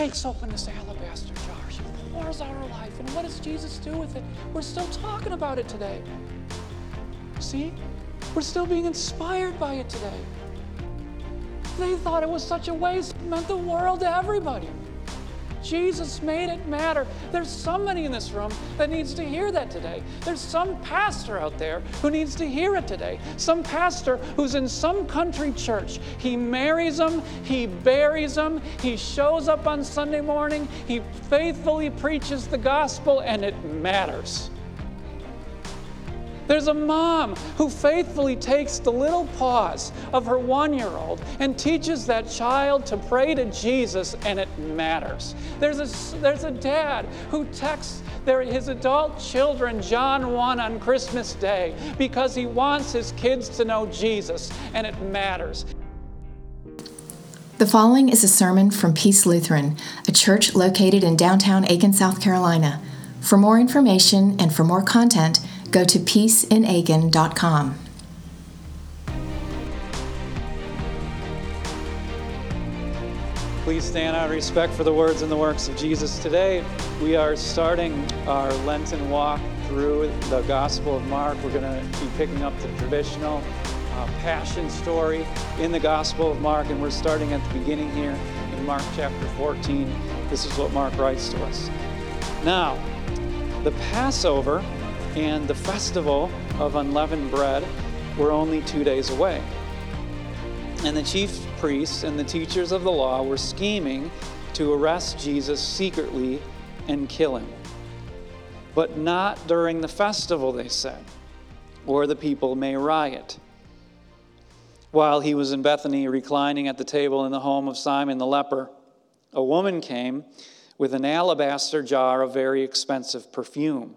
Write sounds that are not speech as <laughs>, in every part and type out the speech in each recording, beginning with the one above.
breaks open this alabaster jar. She pours out her life. And what does Jesus do with it? We're still talking about it today. See? We're still being inspired by it today. They thought it was such a waste, it meant the world to everybody. Jesus made it matter. There's somebody in this room that needs to hear that today. There's some pastor out there who needs to hear it today. Some pastor who's in some country church. He marries them, he buries them, he shows up on Sunday morning, he faithfully preaches the gospel, and it matters. There's a mom who faithfully takes the little paws of her one year old and teaches that child to pray to Jesus, and it matters. There's a, there's a dad who texts their, his adult children John 1 on Christmas Day because he wants his kids to know Jesus, and it matters. The following is a sermon from Peace Lutheran, a church located in downtown Aiken, South Carolina. For more information and for more content, go to peaceinaiken.com. Please stand out of respect for the words and the works of Jesus. Today, we are starting our Lenten walk through the Gospel of Mark. We're going to be picking up the traditional uh, passion story in the Gospel of Mark, and we're starting at the beginning here in Mark chapter 14. This is what Mark writes to us. Now, the Passover and the festival of unleavened bread were only two days away. And the chief priests and the teachers of the law were scheming to arrest Jesus secretly and kill him. But not during the festival, they said, or the people may riot. While he was in Bethany reclining at the table in the home of Simon the leper, a woman came with an alabaster jar of very expensive perfume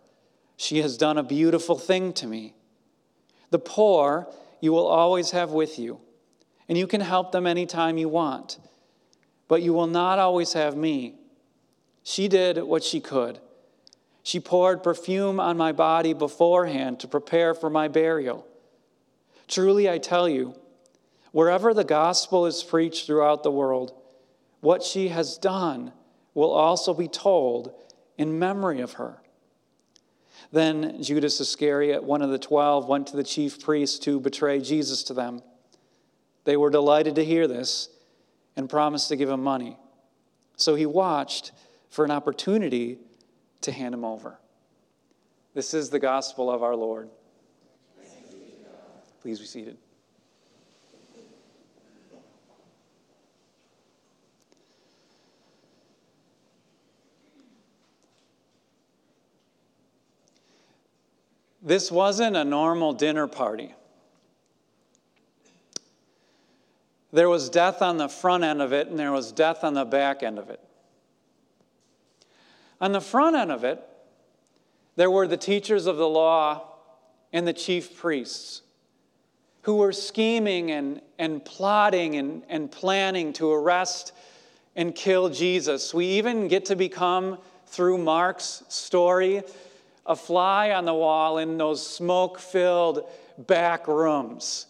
She has done a beautiful thing to me. The poor you will always have with you, and you can help them anytime you want, but you will not always have me. She did what she could. She poured perfume on my body beforehand to prepare for my burial. Truly, I tell you, wherever the gospel is preached throughout the world, what she has done will also be told in memory of her. Then Judas Iscariot, one of the twelve, went to the chief priests to betray Jesus to them. They were delighted to hear this and promised to give him money. So he watched for an opportunity to hand him over. This is the gospel of our Lord. Please be seated. This wasn't a normal dinner party. There was death on the front end of it, and there was death on the back end of it. On the front end of it, there were the teachers of the law and the chief priests who were scheming and, and plotting and, and planning to arrest and kill Jesus. We even get to become, through Mark's story, a fly on the wall in those smoke filled back rooms.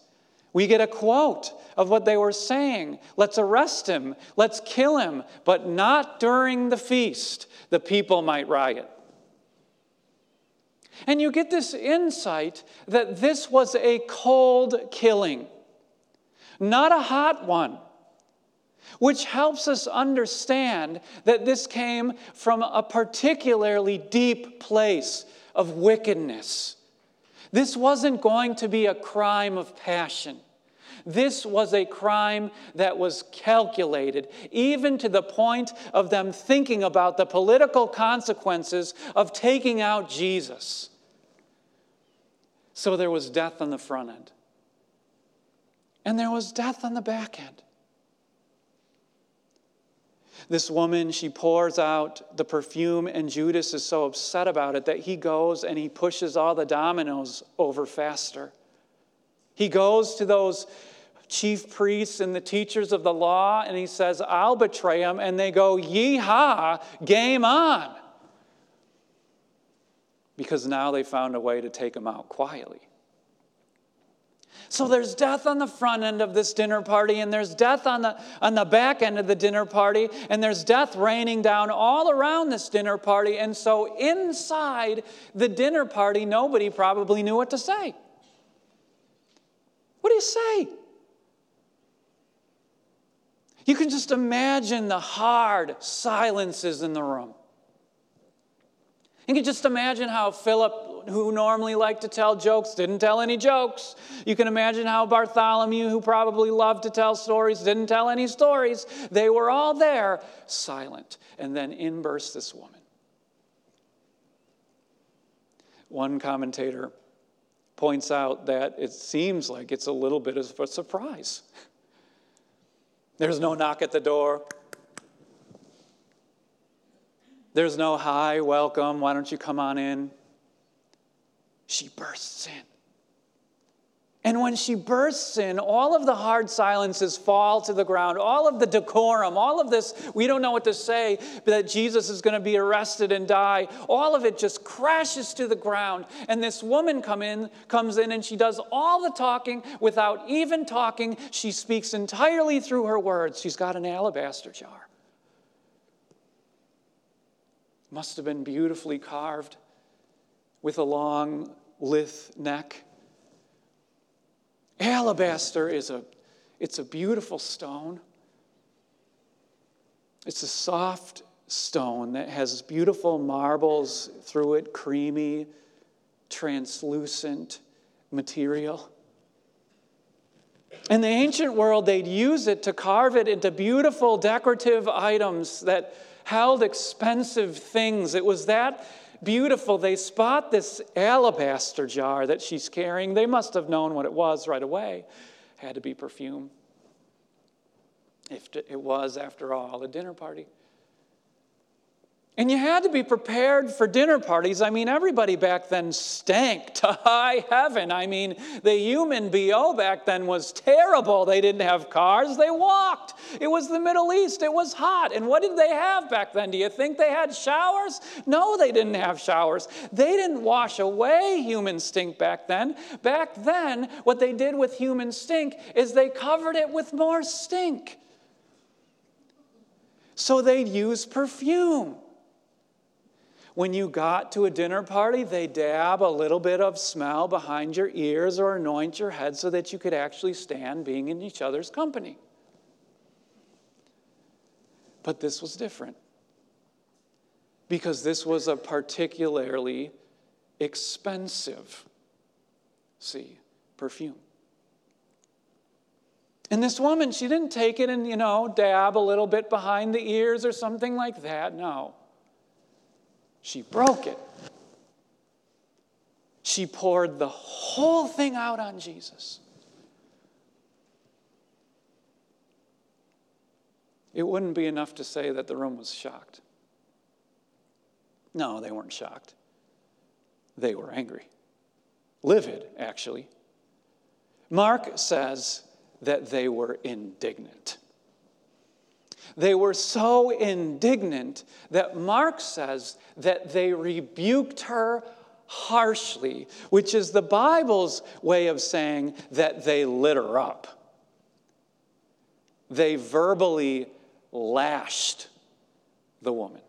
We get a quote of what they were saying. Let's arrest him. Let's kill him, but not during the feast. The people might riot. And you get this insight that this was a cold killing, not a hot one which helps us understand that this came from a particularly deep place of wickedness. This wasn't going to be a crime of passion. This was a crime that was calculated, even to the point of them thinking about the political consequences of taking out Jesus. So there was death on the front end, and there was death on the back end. This woman, she pours out the perfume, and Judas is so upset about it that he goes and he pushes all the dominoes over faster. He goes to those chief priests and the teachers of the law and he says, I'll betray him. And they go, Yeehaw, game on. Because now they found a way to take him out quietly. So there's death on the front end of this dinner party, and there's death on the, on the back end of the dinner party, and there's death raining down all around this dinner party. And so inside the dinner party, nobody probably knew what to say. What do you say? You can just imagine the hard silences in the room. You can just imagine how Philip, who normally liked to tell jokes, didn't tell any jokes. You can imagine how Bartholomew, who probably loved to tell stories, didn't tell any stories. They were all there, silent. And then in burst this woman. One commentator points out that it seems like it's a little bit of a surprise. <laughs> There's no knock at the door. There's no hi, welcome, why don't you come on in? She bursts in. And when she bursts in, all of the hard silences fall to the ground. All of the decorum, all of this, we don't know what to say, that Jesus is going to be arrested and die. All of it just crashes to the ground. And this woman come in, comes in and she does all the talking without even talking. She speaks entirely through her words. She's got an alabaster jar. Must have been beautifully carved with a long lithe neck Alabaster is a, it's a beautiful stone. It's a soft stone that has beautiful marbles through it, creamy, translucent material. In the ancient world, they'd use it to carve it into beautiful decorative items that held expensive things. It was that beautiful. They spot this alabaster jar that she's carrying. They must have known what it was right away. Had to be perfume. If it was, after all, a dinner party. And you had to be prepared for dinner parties. I mean, everybody back then stank to <laughs> high heaven. I mean, the human BO back then was terrible. They didn't have cars, they walked. It was the Middle East, it was hot. And what did they have back then? Do you think they had showers? No, they didn't have showers. They didn't wash away human stink back then. Back then, what they did with human stink is they covered it with more stink. So they'd use perfume. When you got to a dinner party, they dab a little bit of smell behind your ears or anoint your head so that you could actually stand being in each other's company. But this was different because this was a particularly expensive, see, perfume. And this woman, she didn't take it and, you know, dab a little bit behind the ears or something like that. No. She broke it. She poured the whole thing out on Jesus. It wouldn't be enough to say that the room was shocked. No, they weren't shocked. They were angry. Livid, actually. Mark says that they were indignant. They were so indignant that Mark says that they rebuked her harshly, which is the Bible's way of saying that they lit her up. They verbally lashed the woman.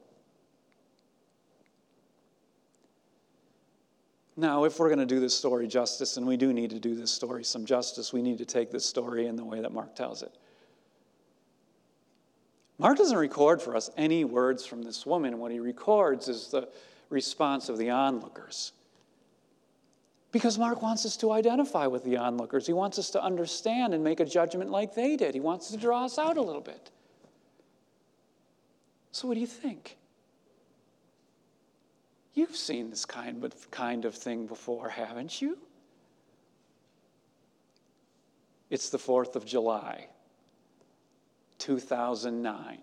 Now, if we're going to do this story justice, and we do need to do this story some justice, we need to take this story in the way that Mark tells it. Mark doesn't record for us any words from this woman. What he records is the response of the onlookers. Because Mark wants us to identify with the onlookers. He wants us to understand and make a judgment like they did. He wants to draw us out a little bit. So, what do you think? You've seen this kind of, kind of thing before, haven't you? It's the 4th of July. 2009.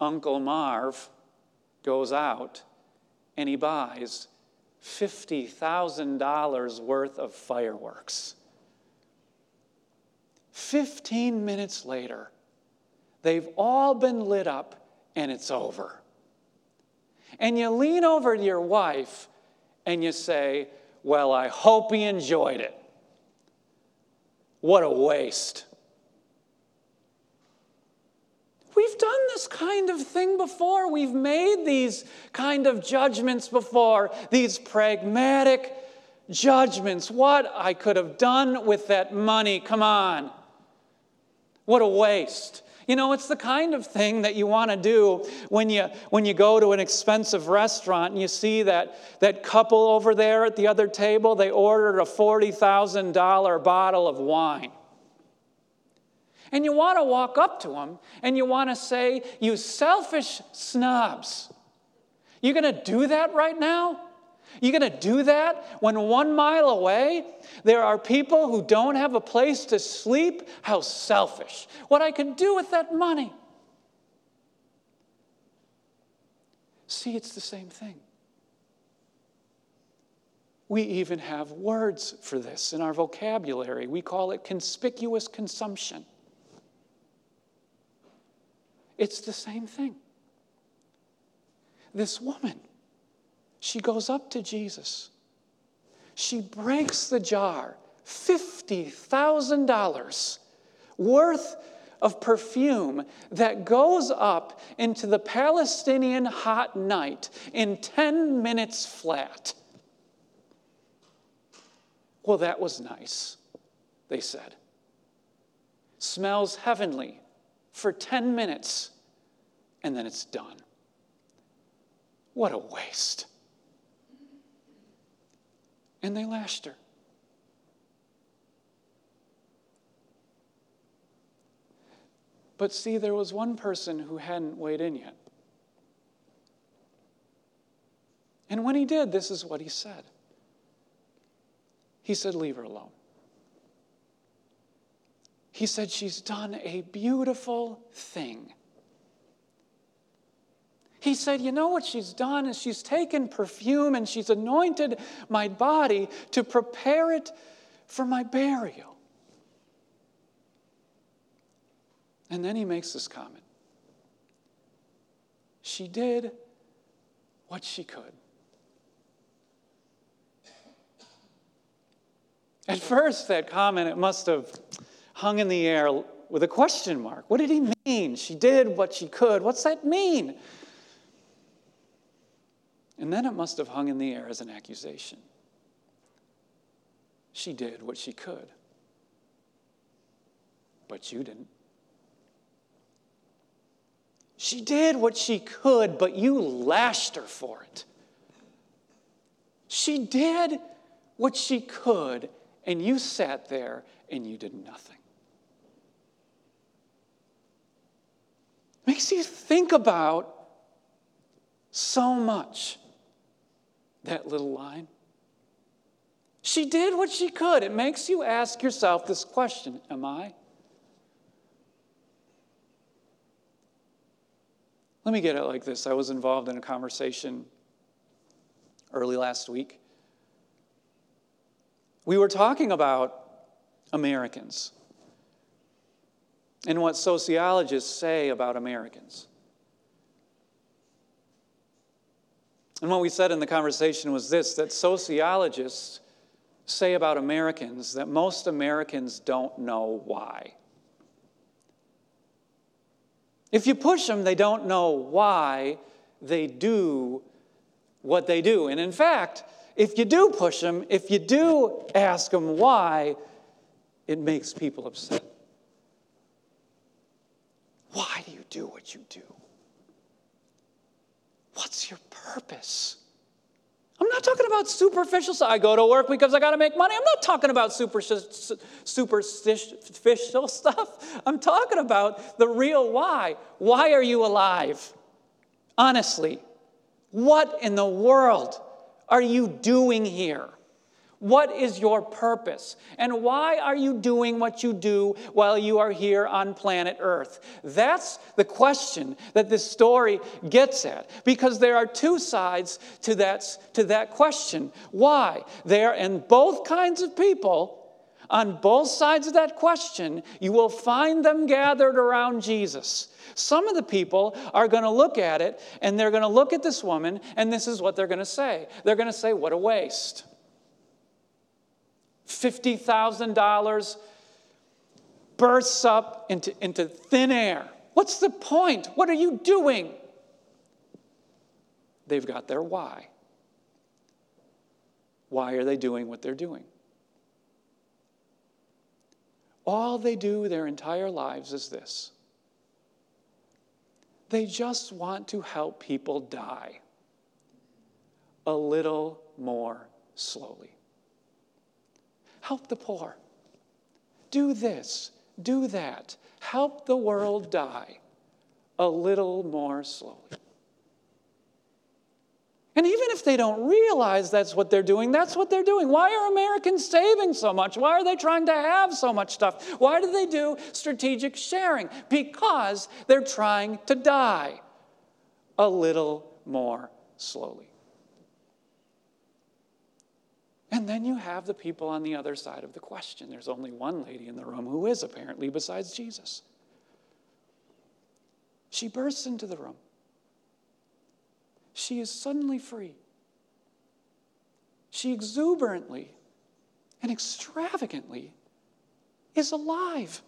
Uncle Marv goes out and he buys $50,000 worth of fireworks. 15 minutes later, they've all been lit up and it's over. And you lean over to your wife and you say, Well, I hope he enjoyed it. What a waste. We've done this kind of thing before. We've made these kind of judgments before, these pragmatic judgments. What I could have done with that money, come on. What a waste. You know, it's the kind of thing that you want to do when you, when you go to an expensive restaurant and you see that, that couple over there at the other table, they ordered a $40,000 bottle of wine. And you want to walk up to them and you want to say, You selfish snobs. You going to do that right now? You going to do that when one mile away there are people who don't have a place to sleep? How selfish. What I could do with that money. See, it's the same thing. We even have words for this in our vocabulary. We call it conspicuous consumption. It's the same thing. This woman, she goes up to Jesus. She breaks the jar, $50,000 worth of perfume that goes up into the Palestinian hot night in 10 minutes flat. Well, that was nice, they said. Smells heavenly for 10 minutes, and then it's done. What a waste. And they lashed her. But see, there was one person who hadn't weighed in yet. And when he did, this is what he said. He said, Leave her alone. He said, She's done a beautiful thing. He said, You know what she's done is she's taken perfume and she's anointed my body to prepare it for my burial. And then he makes this comment She did what she could. At first, that comment, it must have hung in the air with a question mark. What did he mean? She did what she could. What's that mean? And then it must have hung in the air as an accusation. She did what she could, but you didn't. She did what she could, but you lashed her for it. She did what she could, and you sat there and you did nothing. Makes you think about so much, that little line. She did what she could. It makes you ask yourself this question Am I? Let me get it like this. I was involved in a conversation early last week. We were talking about Americans and what sociologists say about Americans. And what we said in the conversation was this that sociologists say about Americans that most Americans don't know why. If you push them, they don't know why they do what they do. And in fact, if you do push them, if you do ask them why, it makes people upset. Why do what you do? What's your purpose? I'm not talking about superficial. I go to work because I got to make money. I'm not talking about superficial stuff. I'm talking about the real why. Why are you alive? Honestly, what in the world are you doing here? What is your purpose? And why are you doing what you do while you are here on planet Earth? That's the question that this story gets at because there are two sides to that, to that question. Why? There, and both kinds of people, on both sides of that question, you will find them gathered around Jesus. Some of the people are going to look at it and they're going to look at this woman, and this is what they're going to say. They're going to say, What a waste. $50,000 bursts up into, into thin air. What's the point? What are you doing? They've got their why. Why are they doing what they're doing? All they do their entire lives is this they just want to help people die a little more slowly help the poor. Do this, do that. Help the world die a little more slowly. And even if they don't realize that's what they're doing, that's what they're doing. Why are Americans saving so much? Why are they trying to have so much stuff? Why do they do strategic sharing? Because they're trying to die a little more slowly. And then you have the people on the other side of the question. There's only one lady in the room who is, apparently, besides Jesus. She bursts into the room. She is suddenly free. She exuberantly and extravagantly is alive.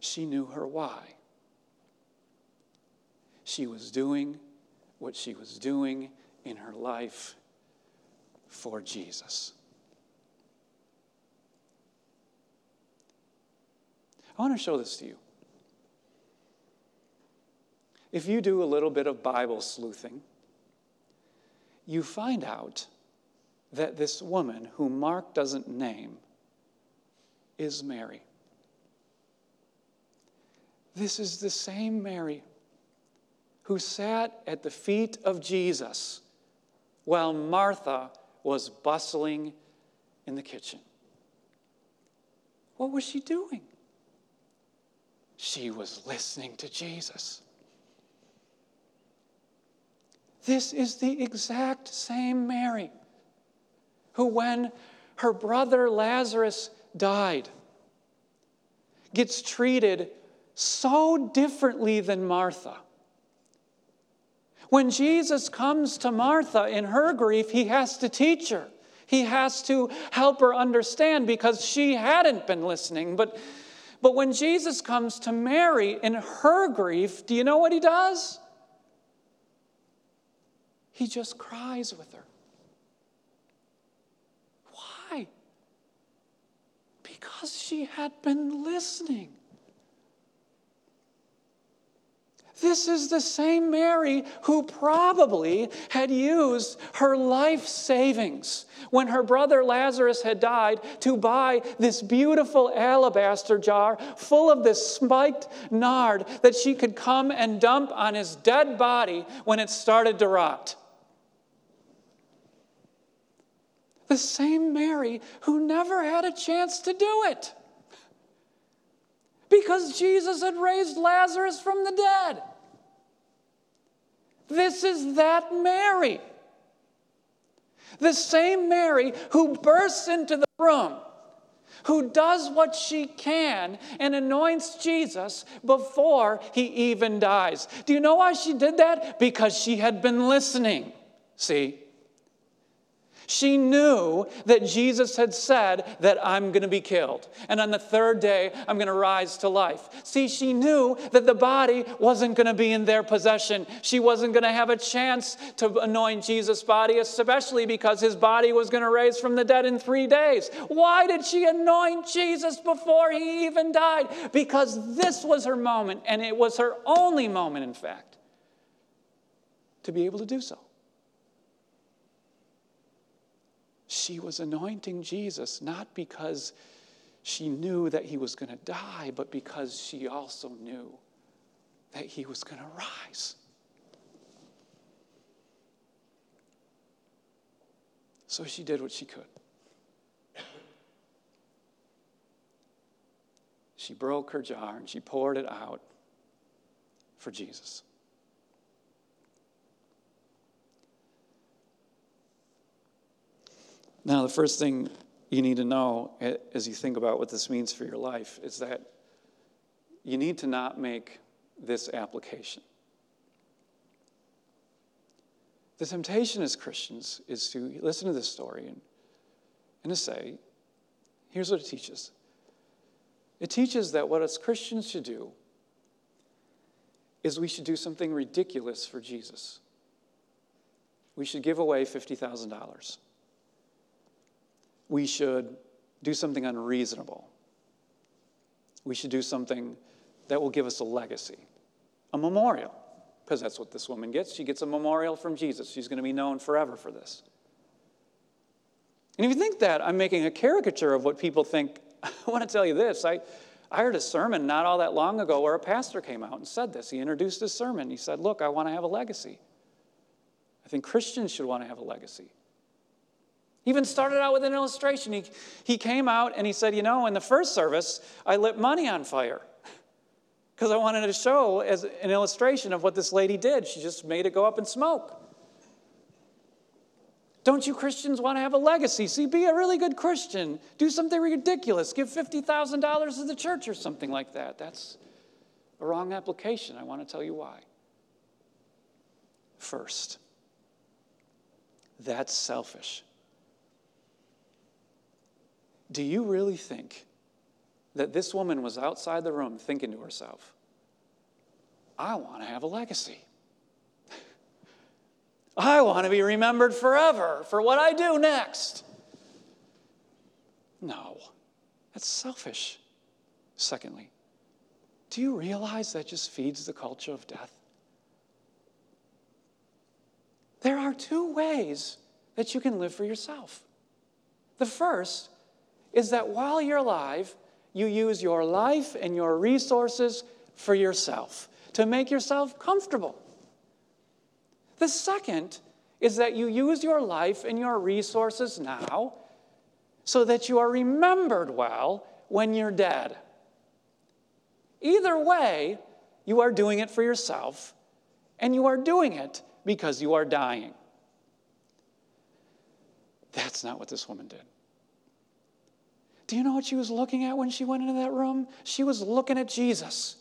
She knew her why. She was doing what she was doing in her life for Jesus. I want to show this to you. If you do a little bit of Bible sleuthing, you find out that this woman, whom Mark doesn't name, is Mary. This is the same Mary who sat at the feet of Jesus while Martha was bustling in the kitchen. What was she doing? She was listening to Jesus. This is the exact same Mary who, when her brother Lazarus died, gets treated so differently than Martha. When Jesus comes to Martha in her grief, he has to teach her. He has to help her understand because she hadn't been listening. But, but when Jesus comes to Mary in her grief, do you know what he does? He just cries with her. Why? Because she had been listening. This is the same Mary who probably had used her life savings when her brother Lazarus had died to buy this beautiful alabaster jar full of this spiked nard that she could come and dump on his dead body when it started to rot. The same Mary who never had a chance to do it because Jesus had raised Lazarus from the dead. This is that Mary. The same Mary who bursts into the room, who does what she can and anoints Jesus before he even dies. Do you know why she did that? Because she had been listening. See? She knew that Jesus had said that I'm going to be killed. And on the third day, I'm going to rise to life. See, she knew that the body wasn't going to be in their possession. She wasn't going to have a chance to anoint Jesus' body, especially because his body was going to raise from the dead in three days. Why did she anoint Jesus before he even died? Because this was her moment, and it was her only moment, in fact, to be able to do so. She was anointing Jesus not because she knew that he was going to die, but because she also knew that he was going to rise. So she did what she could. She broke her jar and she poured it out for Jesus. Now, the first thing you need to know eh, as you think about what this means for your life is that you need to not make this application. The temptation as Christians is to listen to this story and, and to say, here's what it teaches it teaches that what us Christians should do is we should do something ridiculous for Jesus. We should give away $50,000. We should do something unreasonable. We should do something that will give us a legacy, a memorial, because that's what this woman gets. She gets a memorial from Jesus. She's going to be known forever for this. And if you think that, I'm making a caricature of what people think <laughs> I want to tell you this. I, I heard a sermon not all that long ago where a pastor came out and said this. He introduced his sermon. He said, Look, I want to have a legacy. I think Christians should want to have a legacy. He even started out with an illustration. He, he came out and he said, You know, in the first service, I lit money on fire <laughs> because I wanted to show as an illustration of what this lady did. She just made it go up in smoke. Don't you Christians want to have a legacy? See, be a really good Christian. Do something ridiculous. Give $50,000 to the church or something like that. That's a wrong application. I want to tell you why. First, that's selfish. Do you really think that this woman was outside the room thinking to herself, I want to have a legacy? <laughs> I want to be remembered forever for what I do next. No, that's selfish. Secondly, do you realize that just feeds the culture of death? There are two ways that you can live for yourself. The first is that while you're alive, you use your life and your resources for yourself to make yourself comfortable. The second is that you use your life and your resources now so that you are remembered well when you're dead. Either way, you are doing it for yourself and you are doing it because you are dying. That's not what this woman did. Do you know what she was looking at when she went into that room? She was looking at Jesus.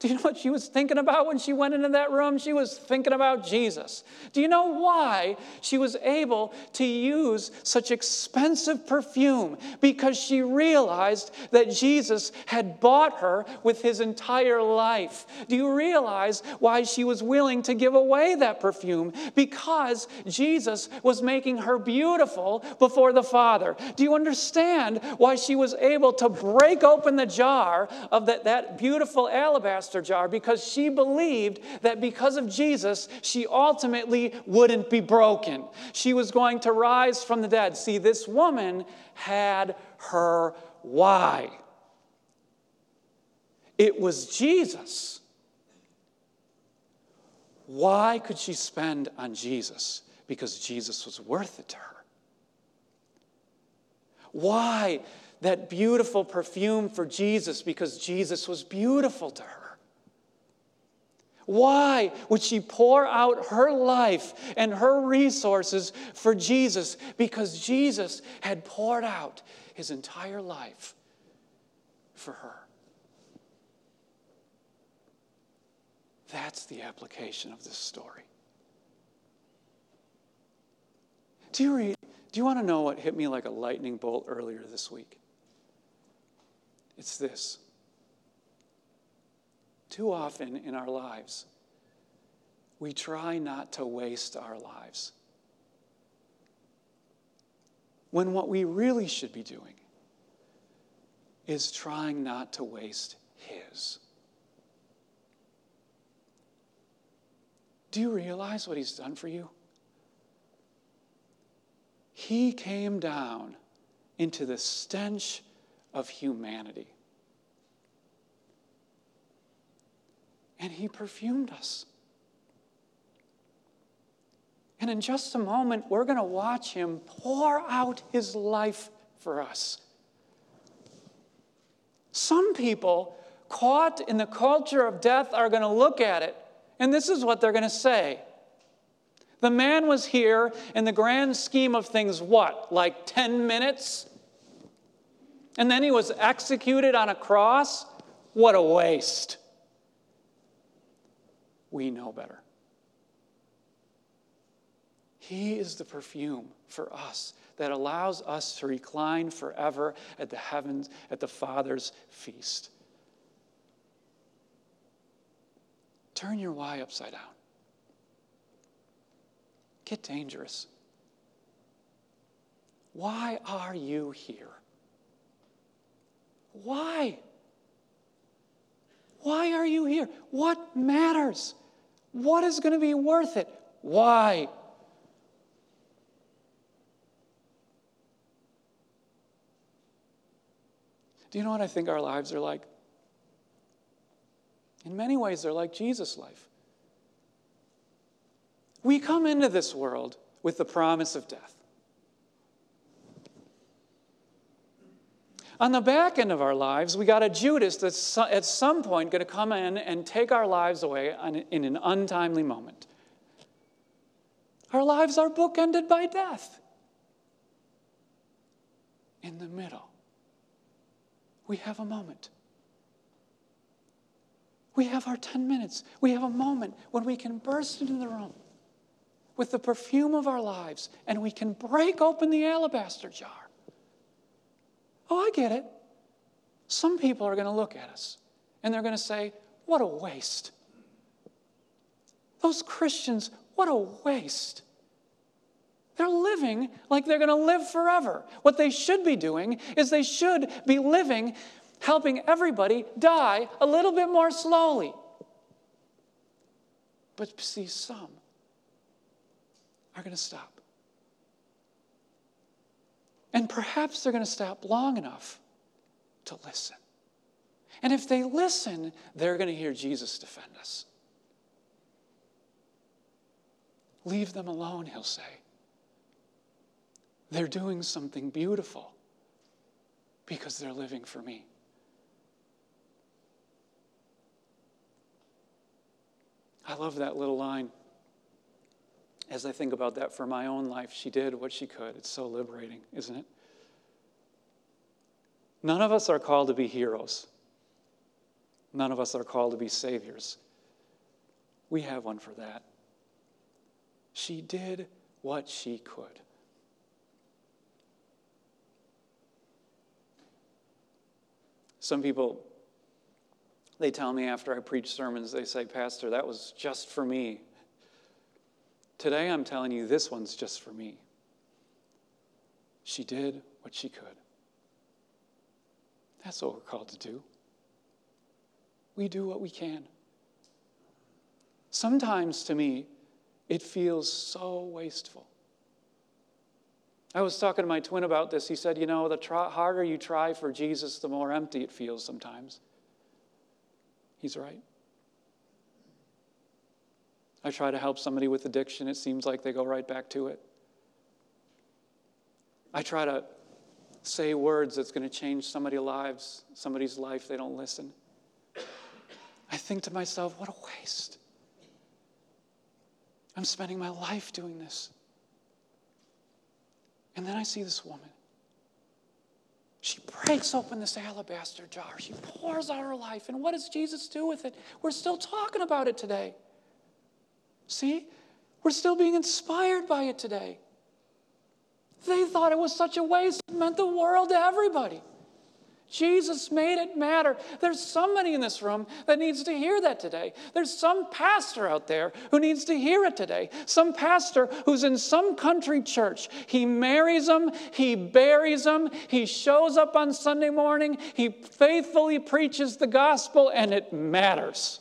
Do you know what she was thinking about when she went into that room? She was thinking about Jesus. Do you know why she was able to use such expensive perfume? Because she realized that Jesus had bought her with his entire life. Do you realize why she was willing to give away that perfume? Because Jesus was making her beautiful before the Father. Do you understand why she was able to break open the jar of that, that beautiful alabaster? Jar because she believed that because of Jesus, she ultimately wouldn't be broken. She was going to rise from the dead. See, this woman had her why. It was Jesus. Why could she spend on Jesus? Because Jesus was worth it to her. Why that beautiful perfume for Jesus? Because Jesus was beautiful to her. Why would she pour out her life and her resources for Jesus? Because Jesus had poured out his entire life for her. That's the application of this story. Do you, read, do you want to know what hit me like a lightning bolt earlier this week? It's this too often in our lives, we try not to waste our lives. When what we really should be doing is trying not to waste His. Do you realize what He's done for you? He came down into the stench of humanity. And He perfumed us. And in just a moment, we're going to watch him pour out his life for us. Some people caught in the culture of death are going to look at it, and this is what they're going to say. The man was here in the grand scheme of things, what, like 10 minutes? And then he was executed on a cross? What a waste. We know better. He is the perfume for us that allows us to recline forever at the heavens, at the Father's feast. Turn your why upside down. Get dangerous. Why are you here? Why? Why are you here? What matters? What is going to be worth it? Why? Do you know what I think our lives are like? In many ways, they're like Jesus' life. We come into this world with the promise of death. On the back end of our lives, we got a Judas that's at some point going to come in and take our lives away in an untimely moment. Our lives are bookended by death. In the middle, we have a moment. We have our 10 minutes. We have a moment when we can burst into the room with the perfume of our lives and we can break open the alabaster jar. Oh, I get it. Some people are going to look at us and they're going to say, What a waste. Those Christians, what a waste. They're living like they're going to live forever. What they should be doing is they should be living, helping everybody die a little bit more slowly. But see, some are going to stop. And perhaps they're going to stop long enough to listen. And if they listen, they're going to hear Jesus defend us. Leave them alone, he'll say. They're doing something beautiful because they're living for me. I love that little line. As I think about that for my own life, she did what she could. It's so liberating, isn't it? None of us are called to be heroes. None of us are called to be saviors. We have one for that. She did what she could. Some people, they tell me after I preach sermons, they say, Pastor, that was just for me. Today I'm telling you, this one's just for me. She did what she could. That's what we're called to do. We do what we can. Sometimes to me, it feels so wasteful. I was talking to my twin about this. He said, You know, the harder you try for Jesus, the more empty it feels sometimes. He's right. I try to help somebody with addiction, it seems like they go right back to it. I try to say words that's going to change somebody's lives, somebody's life, they don't listen. I think to myself, what a waste. I'm spending my life doing this. And then I see this woman. She breaks open this alabaster jar. She pours out her life. And what does Jesus do with it? We're still talking about it today. See? We're still being inspired by it today. They thought it was such a waste, it meant the world to everybody. Jesus made it matter. There's somebody in this room that needs to hear that today. There's some pastor out there who needs to hear it today. Some pastor who's in some country church. He marries them, he buries them, he shows up on Sunday morning, he faithfully preaches the gospel, and it matters.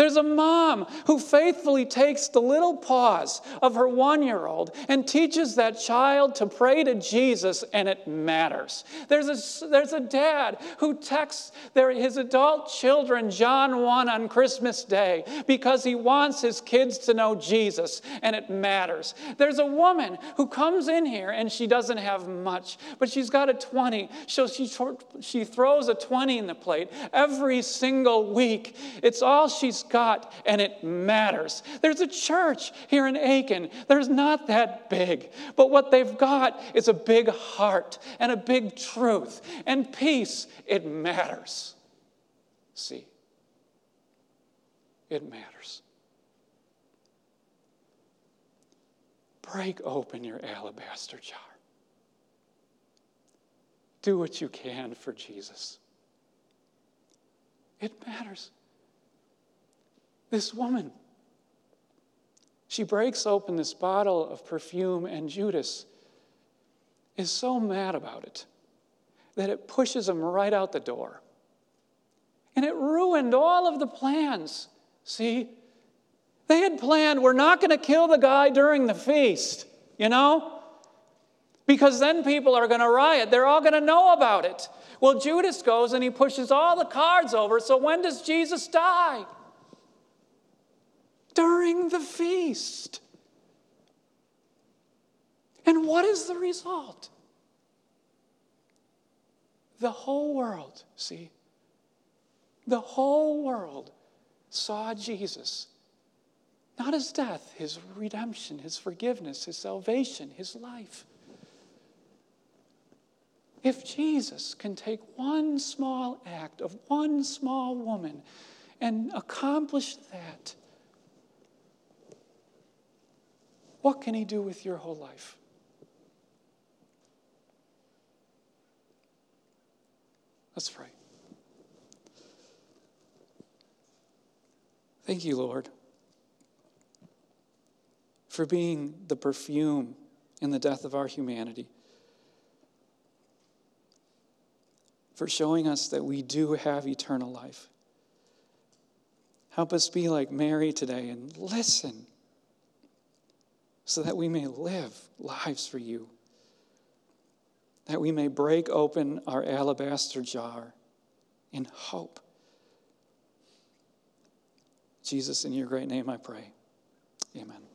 There's a mom who faithfully takes the little paws of her one year old and teaches that child to pray to Jesus, and it matters. There's a, there's a dad who texts their, his adult children John 1 on Christmas Day because he wants his kids to know Jesus, and it matters. There's a woman who comes in here and she doesn't have much, but she's got a 20, so she, she throws a 20 in the plate every single week. It's all she's got, and it matters. There's a church here in Aiken. There's not that big, but what they've got is a big heart and a big truth and peace. It matters. See, it matters. Break open your alabaster jar. Do what you can for Jesus. It matters. This woman, she breaks open this bottle of perfume, and Judas is so mad about it that it pushes him right out the door. And it ruined all of the plans. See? They had planned, we're not going to kill the guy during the feast, you know? Because then people are going to riot. They're all going to know about it. Well, Judas goes and he pushes all the cards over. So when does Jesus die? During the feast. And what is the result? The whole world, see, the whole world saw Jesus. Not his death, his redemption, his forgiveness, his salvation, his life. If Jesus can take one small act of one small woman and accomplish that, What can He do with your whole life? Let's pray. Thank you, Lord, for being the perfume in the death of our humanity, for showing us that we do have eternal life. Help us be like Mary today and listen so that we may live lives for you, that we may break open our alabaster jar in hope. Jesus, in your great name I pray. Amen.